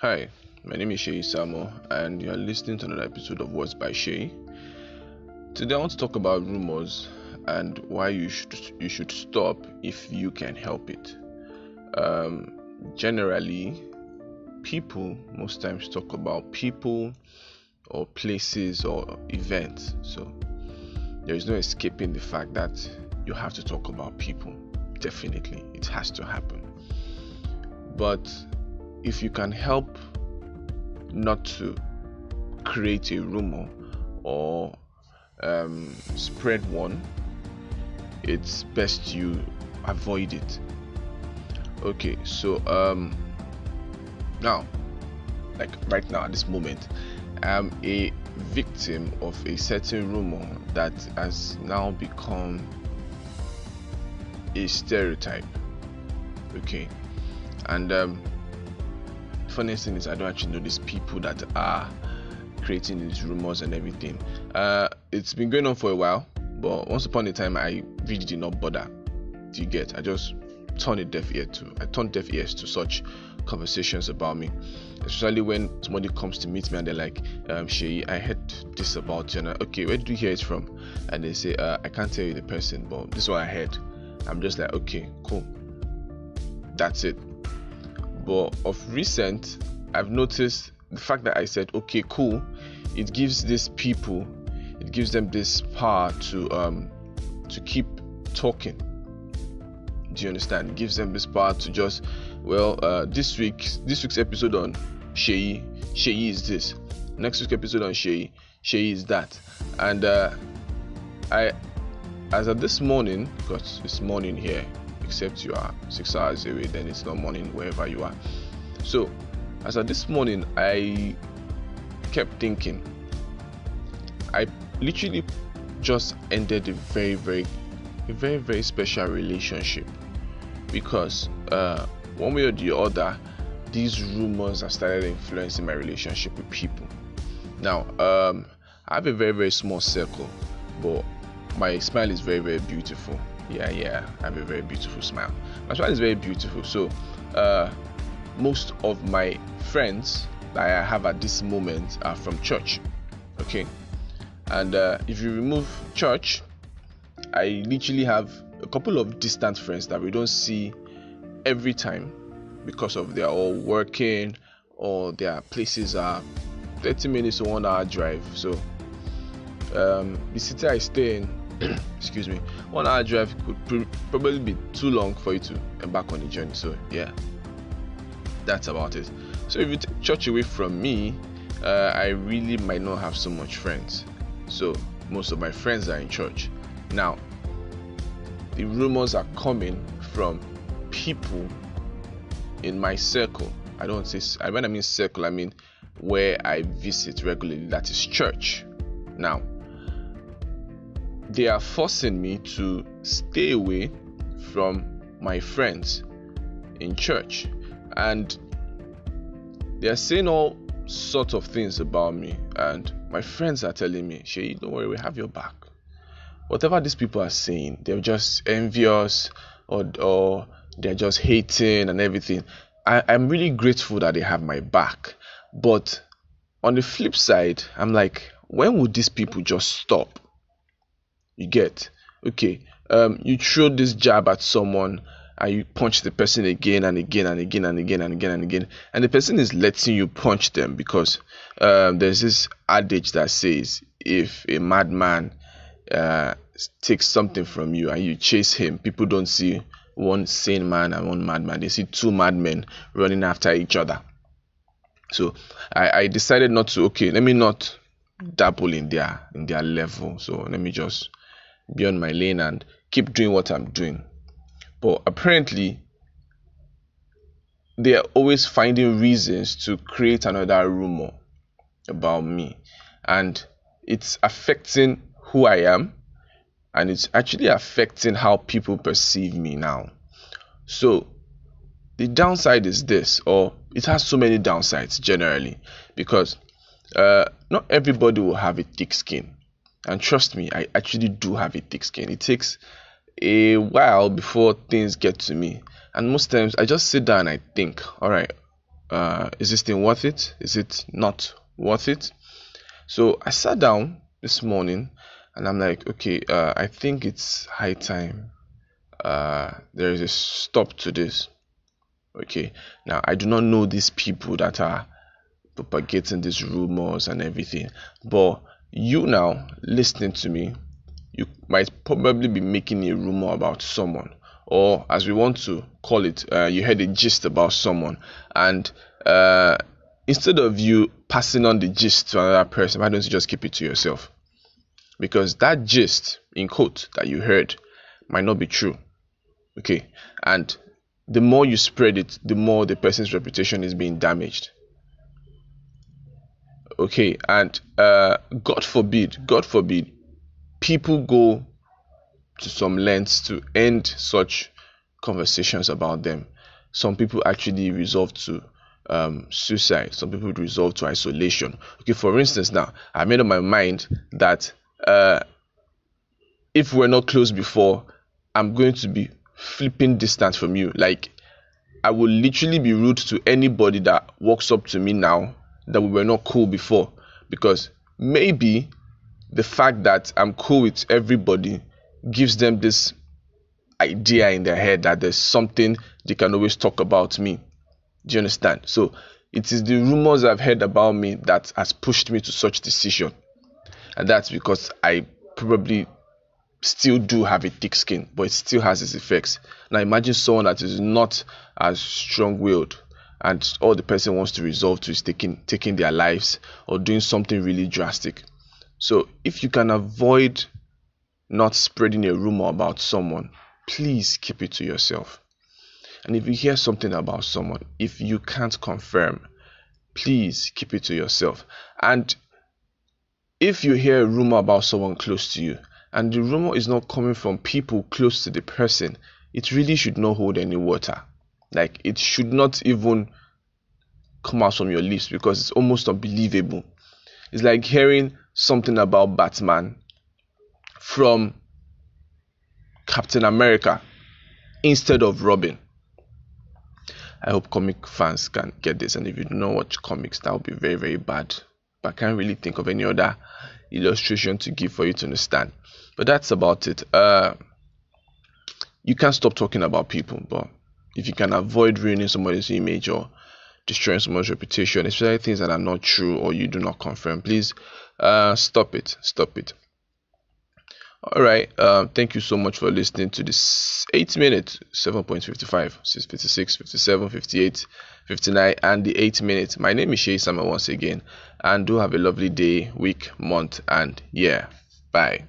Hi, my name is Shay Samo, and you are listening to another episode of Words by Shay. Today, I want to talk about rumors and why you should you should stop if you can help it. Um, generally, people most times talk about people or places or events, so there is no escaping the fact that you have to talk about people. Definitely, it has to happen. But if you can help not to create a rumor or um, spread one, it's best you avoid it. Okay, so um, now, like right now at this moment, I'm a victim of a certain rumor that has now become a stereotype. Okay, and um, funniest thing is I don't actually know these people that are creating these rumors and everything. Uh, it's been going on for a while, but once upon a time I really did not bother. Do you get? I just turned a deaf ear to. I turned deaf ears to such conversations about me, especially when somebody comes to meet me and they're like, um, "Shay, I heard this about you." And I, okay, where did you hear it from? And they say, uh, "I can't tell you the person, but this is what I heard." I'm just like, "Okay, cool." That's it but of recent i've noticed the fact that i said okay cool it gives these people it gives them this power to um to keep talking. Do you understand? It gives them this power to just well uh this week this week's episode on Shay Shay is this. Next week's episode on Shay Shay is that. And uh I as of this morning because it's morning here except you are six hours away, then it's not morning wherever you are. So, as of this morning, I kept thinking. I literally just ended a very, very, a very, very special relationship because uh, one way or the other, these rumors have started influencing my relationship with people. Now, um, I have a very, very small circle, but my smile is very, very beautiful yeah yeah i have a very beautiful smile. My smile is very beautiful. So uh, most of my friends that i have at this moment are from church okay? And uh, if you remove church i literally have a couple of distant friends that we don't see every time because of they're all working or their places are 30 minutes to one hour drive. So um, the city i stay in excuse me, one hour drive could pr- probably be too long for you to embark on the journey. So yeah, that's about it. So if you take church away from me, uh, I really might not have so much friends. So most of my friends are in church. Now, the rumors are coming from people in my circle. I don't say I when I mean circle, I mean where I visit regularly. That is church. Now, they are forcing me to stay away from my friends in church. And they are saying all sorts of things about me. And my friends are telling me shay don't worry we have your back. Whatever these people are saying they're just envious or, or they're just hating and everything. I, i'm really grateful that they have my back. But on the flip side i'm like when would these people just stop you get. Okay um you throw this jab at someone and you punch the person again and again and again and again and again and again and the person is letting you punch them because um, there's this adage that says if a madman uh, takes something from you and you chase him people don't see one sane man and one madman. They see two madmen running after each other. So I, I decided not to okay let me not dabble in their in their level. So let me just be on my lane and keep doing what I'm doing. But apparently, they are always finding reasons to create another rumor about me, and it's affecting who I am, and it's actually affecting how people perceive me now. So, the downside is this, or it has so many downsides generally, because uh, not everybody will have a thick skin and trust me, I actually do have a thick skin. It takes a while before things get to me. And most times I just sit down and I think, all right, uh, is this thing worth it? Is it not worth it? So I sat down this morning and I'm like, okay, uh, I think it's high time. Uh, there is a stop to this. Okay, now I do not know these people that are propagating these rumors and everything, but you now listening to me, you might probably be making a rumor about someone, or as we want to call it, uh, you heard a gist about someone, and uh, instead of you passing on the gist to another person, why don't you just keep it to yourself? Because that gist, in quote, that you heard might not be true. Okay, and the more you spread it, the more the person's reputation is being damaged. Okay, and uh, God forbid, God forbid, people go to some lengths to end such conversations about them. Some people actually resolve to um, suicide. Some people resolve to isolation. Okay, for instance, now I made up my mind that uh, if we're not close before, I'm going to be flipping distance from you. Like I will literally be rude to anybody that walks up to me now that we were not cool before. Because maybe the fact that I'm cool with everybody gives them this idea in their head that there's something they can always talk about me. Do you understand? So it is the rumors I've heard about me that has pushed me to such decision. And that's because I probably still do have a thick skin, but it still has its effects. Now imagine someone that is not as strong willed and all the person wants to resolve to is taking taking their lives or doing something really drastic. So if you can avoid not spreading a rumor about someone, please keep it to yourself. And if you hear something about someone, if you can't confirm, please keep it to yourself. And if you hear a rumor about someone close to you, and the rumor is not coming from people close to the person, it really should not hold any water. Like it should not even come out from your lips because it's almost unbelievable. It's like hearing something about Batman from Captain America instead of Robin. I hope comic fans can get this, and if you do not watch comics, that would be very, very bad. But I can't really think of any other illustration to give for you to understand. But that's about it. Uh, you can't stop talking about people, but if you can avoid ruining somebody's image or destroying someone's reputation, especially things that are not true or you do not confirm, please uh, stop it. Stop it. All right. Uh, thank you so much for listening to this 8 minute 7.55, 56, 57, 58, 59, and the 8 minute. My name is Shay Sama once again, and do have a lovely day, week, month, and year. Bye.